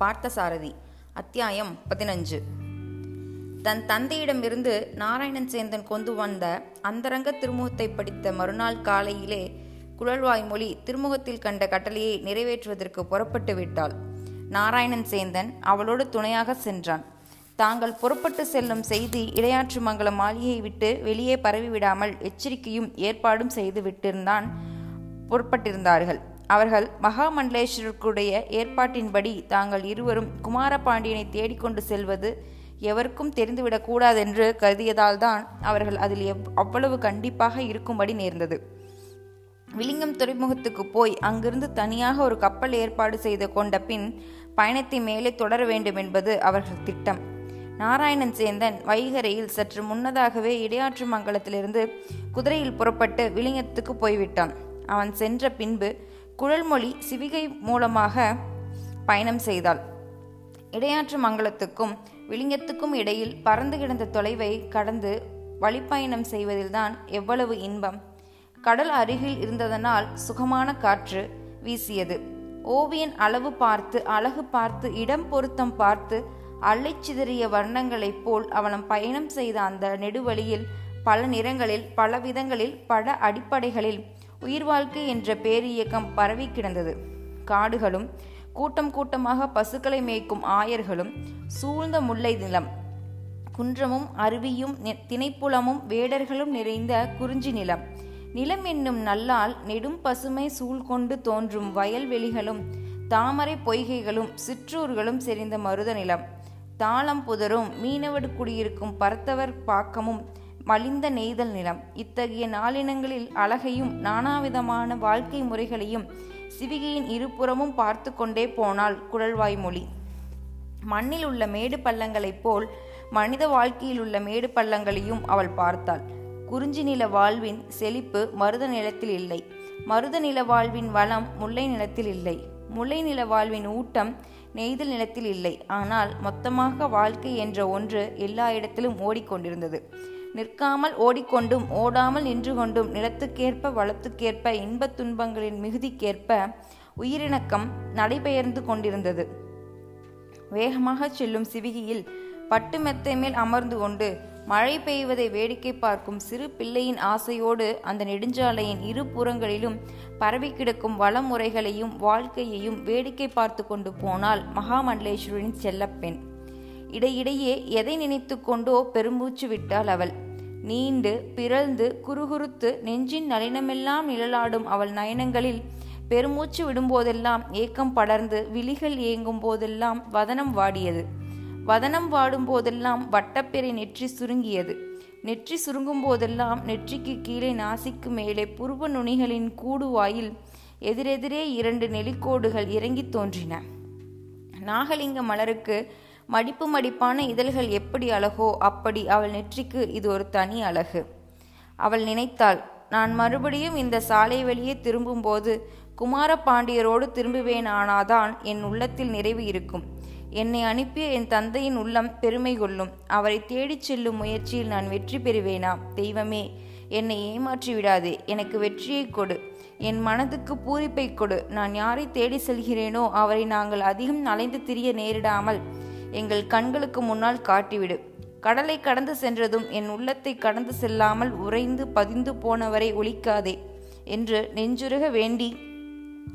பார்த்தசாரதி அத்தியாயம் பதினஞ்சு. தன் தந்தையிடமிருந்து நாராயணன் சேந்தன் கொண்டு வந்த அந்தரங்க திருமுகத்தை படித்த மறுநாள் காலையிலே குழல்வாய்மொழி திருமுகத்தில் கண்ட கட்டளையை நிறைவேற்றுவதற்கு புறப்பட்டு விட்டாள். நாராயணன் சேந்தன் அவளோடு துணையாக சென்றான். தாங்கள் புறப்பட்டு செல்லும் செய்தி இடையாற்று மங்கலம் மாளிகையை விட்டு வெளியே பரவிவிடாமல் எச்சரிக்கையும் ஏற்பாடும் செய்து விட்டிருந்தான் புறப்பட்டிருந்தார்கள். அவர்கள் மகாமண்டலேஸ்வரருக்குடைய ஏற்பாட்டின்படி தாங்கள் இருவரும் குமாரபாண்டியனை தேடிக்கொண்டு செல்வது எவருக்கும் தெரிந்துவிடக்கூடாதென்று கருதியதால்தான் அவர்கள் அதில் எவ் அவ்வளவு கண்டிப்பாக இருக்கும்படி நேர்ந்தது. விலிங்கம் துறைமுகத்துக்கு போய் அங்கிருந்து தனியாக ஒரு கப்பல் ஏற்பாடு செய்து கொண்ட பின் பயணத்தை மேலே தொடர வேண்டும் என்பது அவர்கள் திட்டம். நாராயணன் சேந்தன் வைகரையில் சற்று முன்னதாகவே இடையாற்று மங்கலத்திலிருந்து குதிரையில் புறப்பட்டு விலிங்கத்துக்கு போய்விட்டான். அவன் சென்ற பின்பு குழல்மொழி சிவிகை மூலமாக பயணம் செய்தாள். இடையாற்று மங்கலத்துக்கும் விளிங்கத்துக்கும் இடையில் பறந்து கிடந்த தொலைவை கடந்து வழிப்பயணம் செய்வதில்தான் எவ்வளவு இன்பம். கடல் அருகில் இருந்ததனால் சுகமான காற்று வீசியது. ஓவியன் அளவு பார்த்து அழகு பார்த்து இடம் பொருத்தம் பார்த்து அள்ளிச்சிதறிய வர்ணங்களைப் போல் அவனம் பயணம் செய்த அந்த நெடுவழியில் பல நிறங்களில் பல விதங்களில் பல அடிப்படைகளில் உயிர் வாழ்க்கை என்ற பேரியக்கம் பரவி கிடந்தது. காடுகளும் கூட்டம் கூட்டமாக பசுக்களை மேய்க்கும் ஆயர்களும் சூழ்ந்த முல்லை நிலம் குன்றமும் அருவியும் திணைப்புலமும் வேடர்களும் நிறைந்த குறிஞ்சி நிலம். நிலம் என்னும் நல்லால் நெடும் பசுமை சூழ்கொண்டு தோன்றும் வயல்வெளிகளும் தாமரை பொய்கைகளும் சிற்றூர்களும் செறிந்த மருத நிலம். தாளம் புதரும் மீனவடு குடியிருக்கும் பரத்தவர் பாக்கமும் மலிந்த நெய்தல் நிலம். இத்தகைய நாளினங்களில் அழகையும் நானாவிதமான வாழ்க்கை முறைகளையும் சிவிகையின் இருபுறமும் பார்த்து கொண்டே போனாள் குழல்வாய் மொழி. மண்ணில் உள்ள மேடு பள்ளங்களைப் போல் மனித வாழ்க்கையில் உள்ள மேடு பள்ளங்களையும் அவள் பார்த்தாள். குறிஞ்சி நில வாழ்வின் செழிப்பு மருத நிலத்தில் இல்லை. மருத நில வாழ்வின் வளம் முல்லை நிலத்தில் இல்லை. முல்லை நில வாழ்வின் ஊட்டம் நெய்தல் நிலத்தில் இல்லை. ஆனால் மொத்தமாக வாழ்க்கை என்ற ஒன்று எல்லா இடத்திலும் ஓடிக்கொண்டிருந்தது. நிற்காமல் ஓடிக்கொண்டும் ஓடாமல் நின்று கொண்டும் நிலத்துக்கேற்ப வளத்துக்கேற்ப இன்பத் துன்பங்களின் மிகுதிக்கேற்ப உயிரிணக்கம் நடைபெயர்ந்து கொண்டிருந்தது. வேகமாக செல்லும் சிவிகியில் பட்டு மெத்தை மேல் அமர்ந்து கொண்டு மழை பெய்வதை வேடிக்கை பார்க்கும் சிறு பிள்ளையின் ஆசையோடு அந்த நெடுஞ்சாலையின் இரு புறங்களிலும் பரவி கிடக்கும் வளமுறைகளையும் வாழ்க்கையையும் வேடிக்கை பார்த்து கொண்டு போனால் மகாமண்டலேஸ்வரின் செல்லப்பெண். இடையிடையே எதை நினைத்து கொண்டோ பெரும்பூச்சு விட்டாள் அவள். நீண்டு பிறழ்ந்து குறுகுறுத்து நெஞ்சின் நளினமெல்லாம் நிழலாடும் அவள் நயனங்களில் பெருமூச்சு விடும்போதெல்லாம் ஏக்கம் படர்ந்து விழிகள் ஏங்கும் போதெல்லாம் வதனம் வாடியது. வதனம் வாடும் போதெல்லாம் வட்டப்பெறை நெற்றி சுருங்கியது. நெற்றி சுருங்கும் போதெல்லாம் நெற்றிக்கு கீழே நாசிக்கு மேலே புருவ நுனிகளின் கூடுவாயில் எதிரெதிரே இரண்டு நெலிக்கோடுகள் இறங்கி தோன்றின. நாகலிங்க மலருக்கு மடிப்பு மடிப்பான இதழ்கள் எப்படி அழகோ அப்படி அவள் நெற்றிக்கு இது ஒரு தனி அழகு. அவள் நினைத்தாள் நான் மறுபடியும் இந்த சாலை வழியே திரும்பும்போது குமார பாண்டியரோடு திரும்புவேனானாதான் என் உள்ளத்தில் நிறைவு இருக்கும். என்னை அனுப்பிய என் தந்தையின் உள்ளம் பெருமை கொள்ளும். அவரை தேடிச் செல்லும் முயற்சியில் நான் வெற்றி பெறுவேனா? தெய்வமே என்னை ஏமாற்றி விடாதே. எனக்கு வெற்றியை கொடு. என் மனதுக்கு பூரிப்பை கொடு. நான் யாரை தேடி செல்கிறேனோ அவரை நாங்கள் அதிகம் அலைந்து திரிய நேரிடாமல் எங்கள் கண்களுக்கு முன்னால் காட்டிவிடு. கடலை கடந்து சென்றதும் என் உள்ளத்தை கடந்து செல்லாமல் உறைந்து பதிந்து போனவரை ஒழிக்காதே என்று நெஞ்சுருக வேண்டி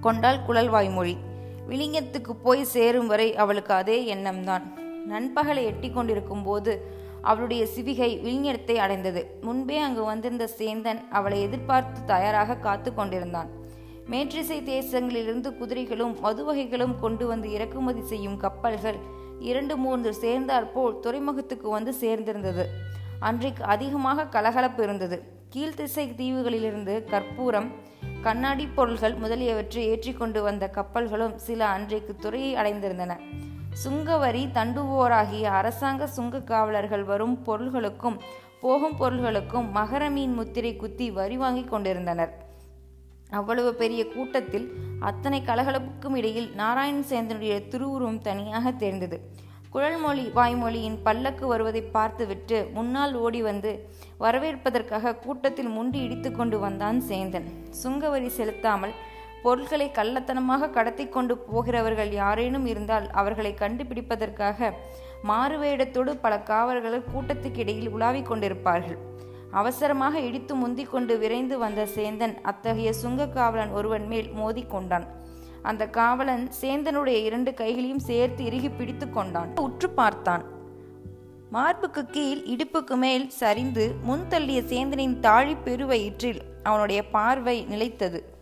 கொண்டாள் குழல்வாய் மொழி. விளிங்கத்துக்கு போய் சேரும் வரை அவளுக்கு அதே எண்ணம்தான். நண்பகலை எட்டி கொண்டிருக்கும் போது அவளுடைய சிவிகை விழிஞத்தை அடைந்தது. முன்பே அங்கு வந்திருந்த சேந்தன் அவளை எதிர்பார்த்து தயாராக காத்து கொண்டிருந்தான். மேற்றிசை தேசங்களிலிருந்து குதிரைகளும் மதுவகைகளும் கொண்டு வந்து இறக்குமதி செய்யும் கப்பல்கள் இரண்டு மூன்று சேர்ந்தாற்போல் துறைமுகத்துக்கு வந்து சேர்ந்திருந்தது. அன்றைக்கு அதிகமாக கலகலப்பு இருந்தது. கீழ்த்திசை தீவுகளிலிருந்து கற்பூரம் கண்ணாடி பொருள்கள் முதலியவற்றை ஏற்றிக்கொண்டு வந்த கப்பல்களும் சில அன்றைக்கு துறையை அடைந்திருந்தன. சுங்கவரி தண்டுவோராகிய அரசாங்க சுங்க காவலர்கள் வரும் பொருள்களுக்கும் போகும் பொருள்களுக்கும் மகர மீன் முத்திரை குத்தி வரி வாங்கி கொண்டிருந்தனர். அவ்வளவு பெரிய கூட்டத்தில் அத்தனை கலகலப்புக்கும் இடையில் நாராயண் சேந்தனுடைய திருவுருவம் தனியாக தெரிந்தது. குழல்மொழி வாய்மொழியின் பல்லக்கு வருவதை பார்த்துவிட்டு முன்னால் ஓடி வந்து வரவேற்பதற்காக கூட்டத்தில் முண்டி இடித்து கொண்டு வந்தான் சேந்தன். சுங்கவரி செலுத்தாமல் பொருட்களை கள்ளத்தனமாக கடத்தி கொண்டு போகிறவர்கள் யாரேனும் இருந்தால் அவர்களை கண்டுபிடிப்பதற்காக மாறுவேடத்தோடு பல காவலர்கள் கூட்டத்துக்கு இடையில் உலாவிக் கொண்டிருப்பார்கள். அவசரமாக இடித்து முந்திக் கொண்டு விரைந்து வந்த சேந்தன் அத்தகைய சுங்க காவலன் ஒருவன் மேல் மோதிக்கொண்டான். அந்த காவலன் சேந்தனுடைய இரண்டு கைகளையும் சேர்த்து இறுகி பிடித்து கொண்டான். உற்று பார்த்தான். மார்புக்கு கீழ் இடுப்புக்கு மேல் சரிந்து முன் தள்ளிய சேந்தனின் தாழி பெருவயிற்றில் அவனுடைய பார்வை நிலைத்தது.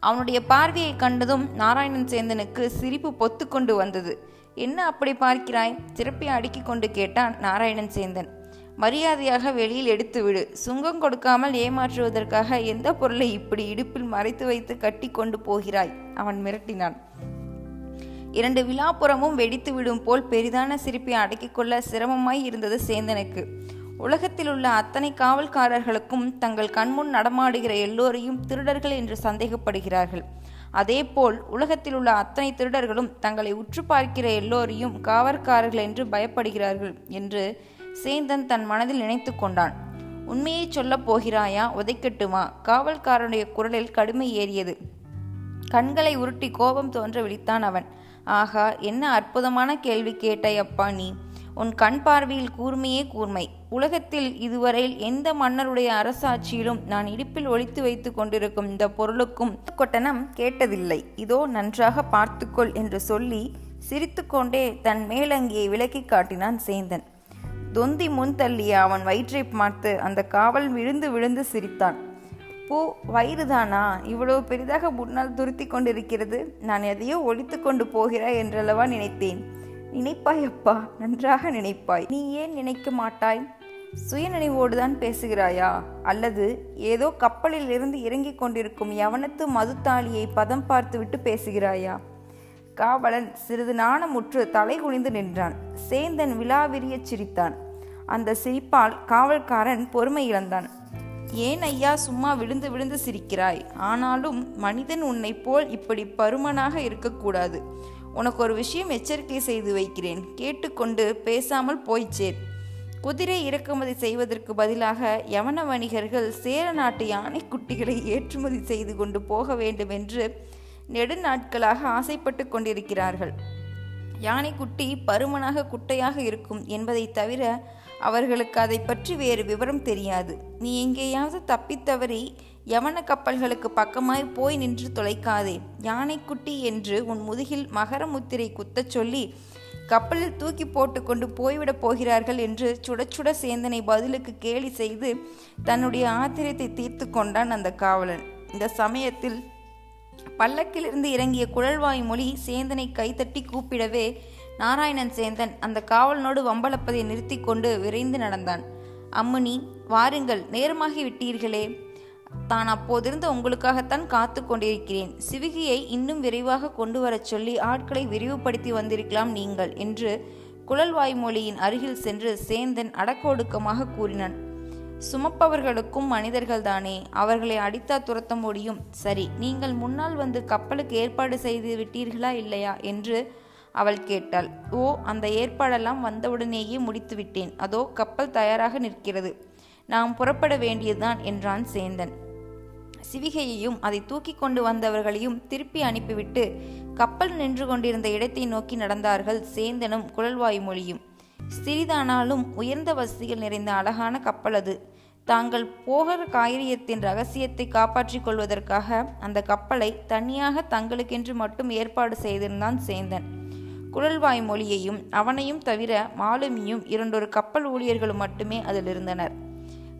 அவனுடைய பார்வையை கண்டதும் நாராயணன் சேந்தனுக்கு சிரிப்பு பொத்து கொண்டு வந்தது. என்ன அப்படி பார்க்கிறாய்? சிறப்பை அடுக்கிக் கொண்டு கேட்டான் நாராயணன் சேந்தன். மரியாதையாக வெளியில் எடுத்து விடு சுங்கம் கொடுக்காமல் ஏமாற்றுவதற்காக எந்த பொருளை இப்படி இடுப்பில் மறைத்து வைத்து கட்டி கொண்டு போகிறாய்? அவன் மிரட்டினான். இரண்டு விழாப்புறமும் வெடித்து விடும் போல் பெரிதான சிரிப்பை அடக்கிக் கொள்ள சிரமமாய் இருந்தது சேந்தனுக்கு. உலகத்தில் உள்ள அத்தனை காவல்காரர்களுக்கும் தங்கள் கண்முன் நடமாடுகிற எல்லோரையும் திருடர்கள் என்று சந்தேகப்படுகிறார்கள். அதேபோல் உலகத்தில் உள்ள அத்தனை திருடர்களும் தங்களை உற்று பார்க்கிற எல்லோரையும் காவற்காரர்கள் என்று பயப்படுகிறார்கள் என்று சேந்தன் தன் மனதில் நினைத்து கொண்டான். உண்மையை சொல்லப் போகிறாயா? உதைக்கட்டுமா காவல்காரனுடைய குரலில் கடுமை ஏறியது. கண்களை உருட்டி கோபம் தோன்ற விழித்தான் அவன். ஆகா என்ன அற்புதமான கேள்வி கேட்டாய் அப்பா நீ. உன் கண் பார்வையில் கூர்மையே கூர்மை. உலகத்தில் இதுவரையில் எந்த மன்னருடைய அரசாட்சியிலும் நான் இடுப்பில் ஒழித்து வைத்து கொண்டிருக்கும் இந்த பொருளுக்கும் கொட்டனம் கேட்டதில்லை. இதோ நன்றாக பார்த்துக்கொள் என்று சொல்லி சிரித்துக்கொண்டே தன் மேலங்கியை விலக்கி காட்டினான் சேந்தன். தொந்தி முன் தள்ளிய அவன் வயிற்றை பார்த்து அந்த காவல் விழுந்து விழுந்து சிரித்தான். பூ வயிறுதானா? இவ்வளவு பெரிதாக முன்னால் துருத்தி கொண்டிருக்கிறது. நான் எதையோ ஒழித்து கொண்டு போகிறாய் என்றளவா நினைத்தேன். நினைப்பாய் அப்பா நன்றாக நினைப்பாய். நீ ஏன் நினைக்க மாட்டாய்? சுயநினைவோடுதான் பேசுகிறாயா? அல்லது ஏதோ கப்பலில் இருந்து இறங்கிக் கொண்டிருக்கும் யவனத்து மதுத்தாளியை பதம் பார்த்துவிட்டு பேசுகிறாயா? காவலன் சிறிது நாணமுற்று தலை குனிந்து நின்றான். சேந்தன் விழாவிரியச் சிரித்தான். அந்த சிரிப்பால் காவல்காரன் பொறுமை இழந்தான். ஏன் ஐயா சும்மா விழுந்து விழுந்து சிரிக்கிறாய்? ஆனாலும் மனிதன் உன்னை போல் இப்படி பருமனாக இருக்கக்கூடாது உனக்கு ஒரு விஷயம் எச்சரிக்கை செய்து வைக்கிறேன். கேட்டுக்கொண்டு பேசாமல் போய்ச்சேர் குதிரை இறக்குமதி செய்வதற்கு பதிலாக யவன வணிகர்கள் சேர நாட்டு யானைக்குட்டிகளை ஏற்றுமதி செய்து கொண்டு போக வேண்டும் என்று நெடுநாட்களாக ஆசைப்பட்டு கொண்டிருக்கிறார்கள். யானைக்குட்டி பருமனாக குட்டையாக இருக்கும் என்பதை தவிர அவர்களுக்கு அதை பற்றி வேறு விவரம் தெரியாது. நீ எங்கேயாவது தப்பித்தவறி யவன கப்பல்களுக்கு பக்கமாய் போய் நின்று தொலைக்காதே. யானைக்குட்டி என்று உன் முதுகில் மகர முத்திரை குத்தச் சொல்லி கப்பலில் தூக்கி போட்டு கொண்டு போய்விடப் போகிறார்கள் என்று சுடச்சுட சேந்தனை பதிலுக்கு கேலி செய்து தன்னுடைய ஆத்திரத்தை தீர்த்து கொண்டான் அந்த காவலன். இந்த சமயத்தில் பல்லக்கிலிருந்து இறங்கிய குழல்வாய் மொழி சேந்தனை கைத்தட்டி கூப்பிடவே நாராயணன் சேந்தன் அந்த காவலனோடு வம்பளப்பதை நிறுத்தி கொண்டு விரைந்து நடந்தான். அம்முனி வாருங்கள் நேரமாகி விட்டீர்களே. தான் அப்போதிருந்து உங்களுக்காகத்தான் காத்து கொண்டிருக்கிறேன். சிவிகியை இன்னும் விரைவாக கொண்டு வரச் சொல்லி ஆட்களை விரிவுபடுத்தி வந்திருக்கலாம் நீங்கள் என்று குழல் வாய்மொழியின் அருகில் சென்று சேந்தன் அடக்கொடுக்கமாக கூறினான். சுமப்பவர்களுக்கும் மனிதர்கள்தானே. அவர்களை அடித்தா துரத்த முடியும் சரி நீங்கள் முன்னால் வந்து கப்பலுக்கு ஏற்பாடு செய்து விட்டீர்களா இல்லையா? என்று அவள் கேட்டாள். ஓ அந்த ஏற்பாடெல்லாம் வந்தவுடனேயே முடித்து விட்டேன் அதோ கப்பல் தயாராக நிற்கிறது. நாம் புறப்பட வேண்டியதுதான் என்றான் சேந்தன். சிவிகையையும் அதை தூக்கி கொண்டு வந்தவர்களையும் திருப்பி அனுப்பிவிட்டு கப்பல் நின்று கொண்டிருந்த இடத்தை நோக்கி நடந்தார்கள் சேந்தனும் குழல்வாய் மொழியும். சிறிதானாலும் உயர்ந்த வசதிகள் நிறைந்த அழகான கப்பல் அது. தாங்கள் போகிற காரியத்தின் ரகசியத்தை காப்பாற்றிக் கொள்வதற்காக அந்த கப்பலை தனியாக தங்களுக்கென்று மட்டும் ஏற்பாடு செய்திருந்தான் சேந்தன். குழல்வாய் மொழியையும் அவனையும் தவிர மாலுமியும் இரண்டொரு கப்பல் ஊழியர்களும் மட்டுமே அதில் இருந்தனர்.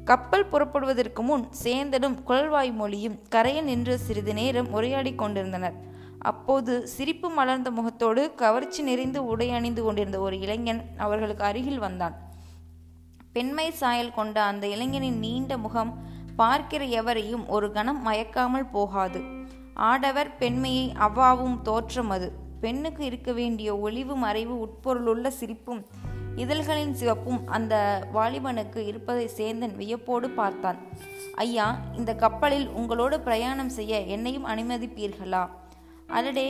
கப்பல் புறப்படுவதற்கு முன் சேந்தனும் குழல்வாய் மொழியும் கரையில் நின்று சிறிது நேரம் உரையாடி கொண்டிருந்தனர். அப்போது சிரிப்பு மலர்ந்த முகத்தோடு கவர்ச்சி நிறைந்து உடை அணிந்து கொண்டிருந்த ஒரு இளைஞன் அவர்களுக்கு அருகில் வந்தான். பெண்மை சாயல் கொண்ட அந்த இளைஞனின் நீண்ட முகம் பார்க்கிற எவரையும் ஒரு கணம் மயக்காமல் போகாது. ஆடவர் பெண்மையை அவ்வாவும் தோற்றம் அது. பெண்ணுக்கு இருக்க வேண்டிய ஒளிவு மறைவு உட்பொருளுள்ள சிரிப்பும் இதழ்களின் சிவப்பும் அந்த வாலிபனுக்கு இருப்பதை சேந்தன் வியப்போடு பார்த்தான். ஐயா இந்த கப்பலில் உங்களோடு பிரயாணம் செய்ய என்னையும் அனுமதிப்பீர்களா? அடடே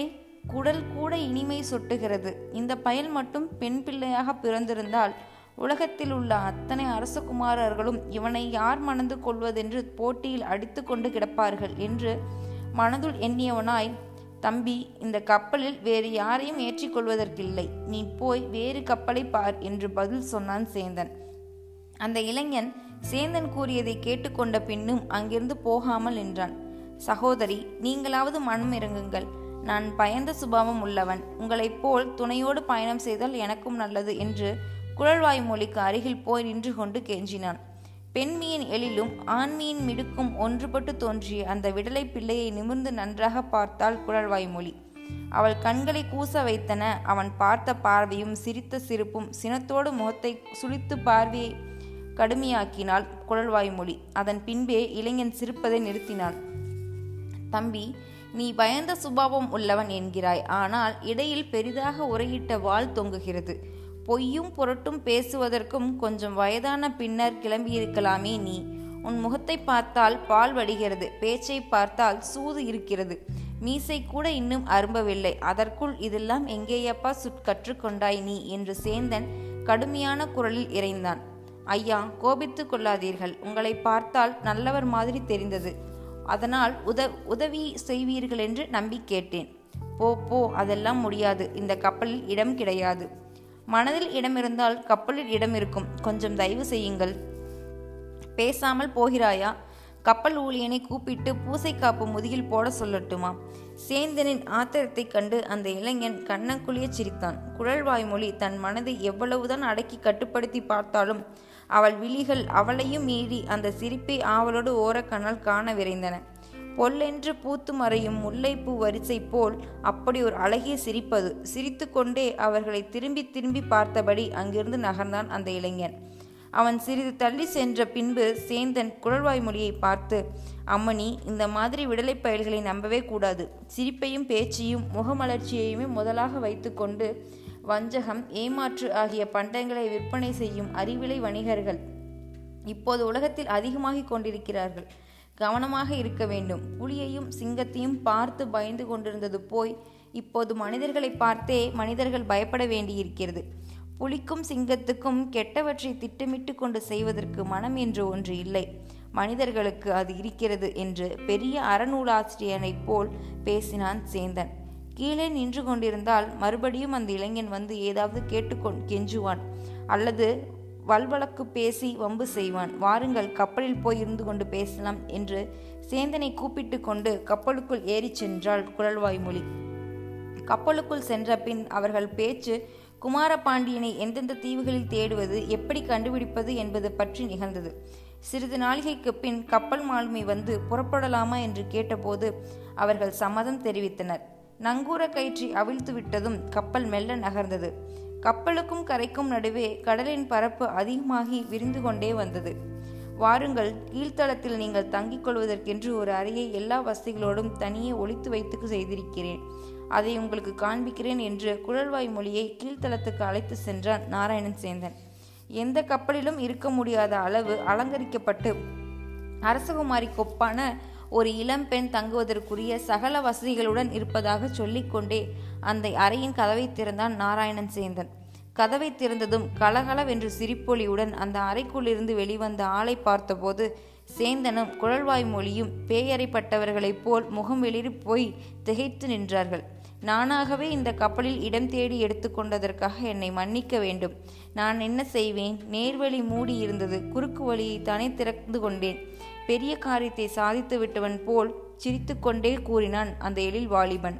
குடல் கூட இனிமை சொட்டுகிறது. இந்த பயல் மட்டும் பெண் பிள்ளையாக பிறந்திருந்தால் உலகத்தில் உள்ள அத்தனை அரசகுமாரர்களும் இவனை யார் மணந்து கொள்வதென்று போட்டியில் அடித்து கொண்டு கிடப்பார்கள் என்று மனதுள் எண்ணியவனாய் தம்பி இந்த கப்பலில் வேறு யாரையும் ஏற்றிக்கொள்வதற்கில்லை நீ போய் வேறு கப்பலை பார் என்று பதில் சொன்னான் சேந்தன். அந்த இளைஞன் சேந்தன் கூறியதை கேட்டுக்கொண்ட பின்னும் அங்கிருந்து போகாமல் நின்றான். சகோதரி நீங்களாவது மனம் இறங்குங்கள். நான் பயந்த சுபாவம் உள்ளவன். உங்களைப் போல் துணையோடு பயணம் செய்தால் எனக்கும் நல்லது என்று குழல்வாய் மொழிக்கு அருகில் போய் நின்று கொண்டு கெஞ்சினான். பெண்மியின் எழிலும் ஆண்மியின் மிடுக்கும் ஒன்றுபட்டு தோன்றிய அந்த விடலை பிள்ளையை நிமிர்ந்து நன்றாக பார்த்தாள் குழல்வாய்மொழி அவள் கண்களை கூச வைத்தன. அவன் பார்த்த பார்வையும் சிரித்த சிரிப்பும் சினத்தோடு முகத்தை சுழித்து பார்வையை கடுமையாக்கினாள் குழல்வாய்மொழி அதன் பின்பே இளைஞன் சிரிப்பதை நிறுத்தினான் தம்பி நீ பயந்த சுபாவம் உள்ளவன் என்கிறாய். ஆனால் இடையில் பெரிதாக உரையிட்ட வாள் தொங்குகிறது. பொய்யும் புரட்டும் பேசுவதற்கும் கொஞ்சம் வயதான பின்னர் கிளம்பியிருக்கலாமே நீ. உன் முகத்தை பார்த்தால் பால் வடிகிறது. பேச்சை பார்த்தால் சூது இருக்கிறது. மீசை கூட இன்னும் அரும்பவில்லை. அதற்குள் இதெல்லாம் எங்கேயப்பா சுட் கற்றுக்கொண்டாய் நீ என்று சேந்தன் கடுமையான குரலில் இறைந்தான். ஐயா கோபித்து கொள்ளாதீர்கள். உங்களை பார்த்தால் நல்லவர் மாதிரி தெரிந்தது. அதனால் உத உதவி செய்வீர்கள் என்று நம்பி கேட்டேன். போ போ அதெல்லாம் முடியாது. இந்த கப்பலில் இடம் கிடையாது. மனதில் இடம் இருந்தால் கப்பலில் இடம் இருக்கும். கொஞ்சம் தயவு செய்யுங்கள். பேசாமல் போகிறாயா? கப்பல் ஊழியனை கூப்பிட்டு பூசை காப்பு முதுகில் போட சொல்லட்டுமா? சேந்தனின் ஆத்திரத்தைக் கண்டு அந்த இளைஞன் கண்ணங்குளிய சிரித்தான். குழல்வாய்மொழி தன் மனதை எவ்வளவுதான் அடக்கி கட்டுப்படுத்தி பார்த்தாலும் அவள் விழிகள் அவளையும் மீறி அந்த சிரிப்பை ஆவலோடு ஓரக்கண்ணால் காண விரைந்தன. பொல்லென்று பூத்து மறையும் முல்லைப்பூ வரிசை போல் அப்படி ஒரு அழகிய சிரிப்பது. சிரித்து கொண்டே அவர்களை திரும்பி திரும்பி பார்த்தபடி அங்கிருந்து நகர்ந்தான் அந்த இளைஞன். அவன் சிறிது தள்ளி சென்ற பின்பு சேந்தன் குழல்வாய் மொழியை பார்த்து அம்மணி இந்த மாதிரி விடலை பயல்களை நம்பவே கூடாது. சிரிப்பையும் பேச்சையும் முகமலர்ச்சியையுமே முதலாக வைத்துக்கொண்டு வஞ்சகம் ஏமாற்று ஆகிய பண்டங்களை விற்பனை செய்யும் அறிவிலை வணிகர்கள் இப்போது உலகத்தில் அதிகமாகிக் கொண்டிருக்கிறார்கள். கவனமாக இருக்க வேண்டும். புலியையும் சிங்கத்தையும் பார்த்து பயந்து கொண்டிருந்தது போய் இப்போது மனிதர்களை பார்த்தே மனிதர்கள் பயப்பட வேண்டியிருக்கிறது. புலிக்கும் சிங்கத்துக்கும் கெட்டவற்றை திட்டமிட்டு கொண்டு செய்வதற்கு மனம் என்று ஒன்று இல்லை. மனிதர்களுக்கு அது இருக்கிறது என்று பெரிய அறநூலாசிரியனைப் போல் பேசினான் சேந்தன். கீழே நின்று கொண்டிருந்தால் மறுபடியும் அந்த இளைஞன் வந்து ஏதாவது கேட்டுக்கொண் கெஞ்சுவான். அல்லது வல்வழக்கு பேசி வம்பு செய்வான். வாருங்கள் கப்பலில் போய் இருந்து கொண்டு பேசலாம் என்று சேந்தனை கூப்பிட்டு கொண்டு கப்பலுக்குள் ஏறிச் சென்றாள் குரல்வாய்மொழி கப்பலுக்குள் சென்ற பின் அவர்கள் பேச்சு குமாரபாண்டியனை எந்தெந்த தீவுகளில் தேடுவது எப்படி கண்டுபிடிப்பது என்பது பற்றி நிகழ்ந்தது. சிறிது நாளிகைக்கு பின் கப்பல் மாலுமி வந்து புறப்படலாமா என்று கேட்டபோது அவர்கள் சம்மதம் தெரிவித்தனர். நங்கூர கயிற்றி அவிழ்த்து விட்டதும் கப்பல் மெல்ல நகர்ந்தது. கப்பலுக்கும் கரைக்கும் நடுவே கடலின் பரப்பு அதிகமாகி விரிந்து கொண்டே வந்தது. வாருங்கள் கீழ்த்தளத்தில் நீங்கள் தங்கிக் கொள்வதற்கென்று ஒரு அறையை எல்லா வசதிகளோடும் தனியே ஒழித்து வைத்து செய்திருக்கிறேன். அதை உங்களுக்கு காண்பிக்கிறேன் என்று குழல்வாய் மொழியை கீழ்த்தளத்துக்கு அழைத்து சென்றான் நாராயணன் சேந்தன். எந்த கப்பலிலும் இருக்க முடியாத அளவு அலங்கரிக்கப்பட்டு அரசகுமாரி கொப்பான ஒரு இளம்பெண் தங்குவதற்குரிய சகல வசதிகளுடன் இருப்பதாக சொல்லிக்கொண்டே அந்த அறையின் கதவை திறந்தான் நாராயணன் சேந்தன். கதவை திறந்ததும் கலகலவென்று சிரிப்பொலியுடன் அந்த அறைக்குள்ளிருந்து வெளிவந்த ஆளை பார்த்தபோது சேந்தனும் குழல்வாய் மொழியும் பேயறைப்பட்டவர்களைப் போல் முகம் வெளிரி போய் திகைத்து நின்றார்கள். நானாகவே இந்த கப்பலில் இடம் தேடி எடுத்துக்கொண்டதற்காக என்னை மன்னிக்க வேண்டும். நான் என்ன செய்வேன் நேர்வழி மூடி இருந்தது குறுக்கு வழியை தானே திறந்து கொண்டேன். பெரிய காரியத்தை சாதித்து விட்டவன் போல் சிரித்துக்கொண்டே கூறினான் அந்த எழில் வாலிபன்.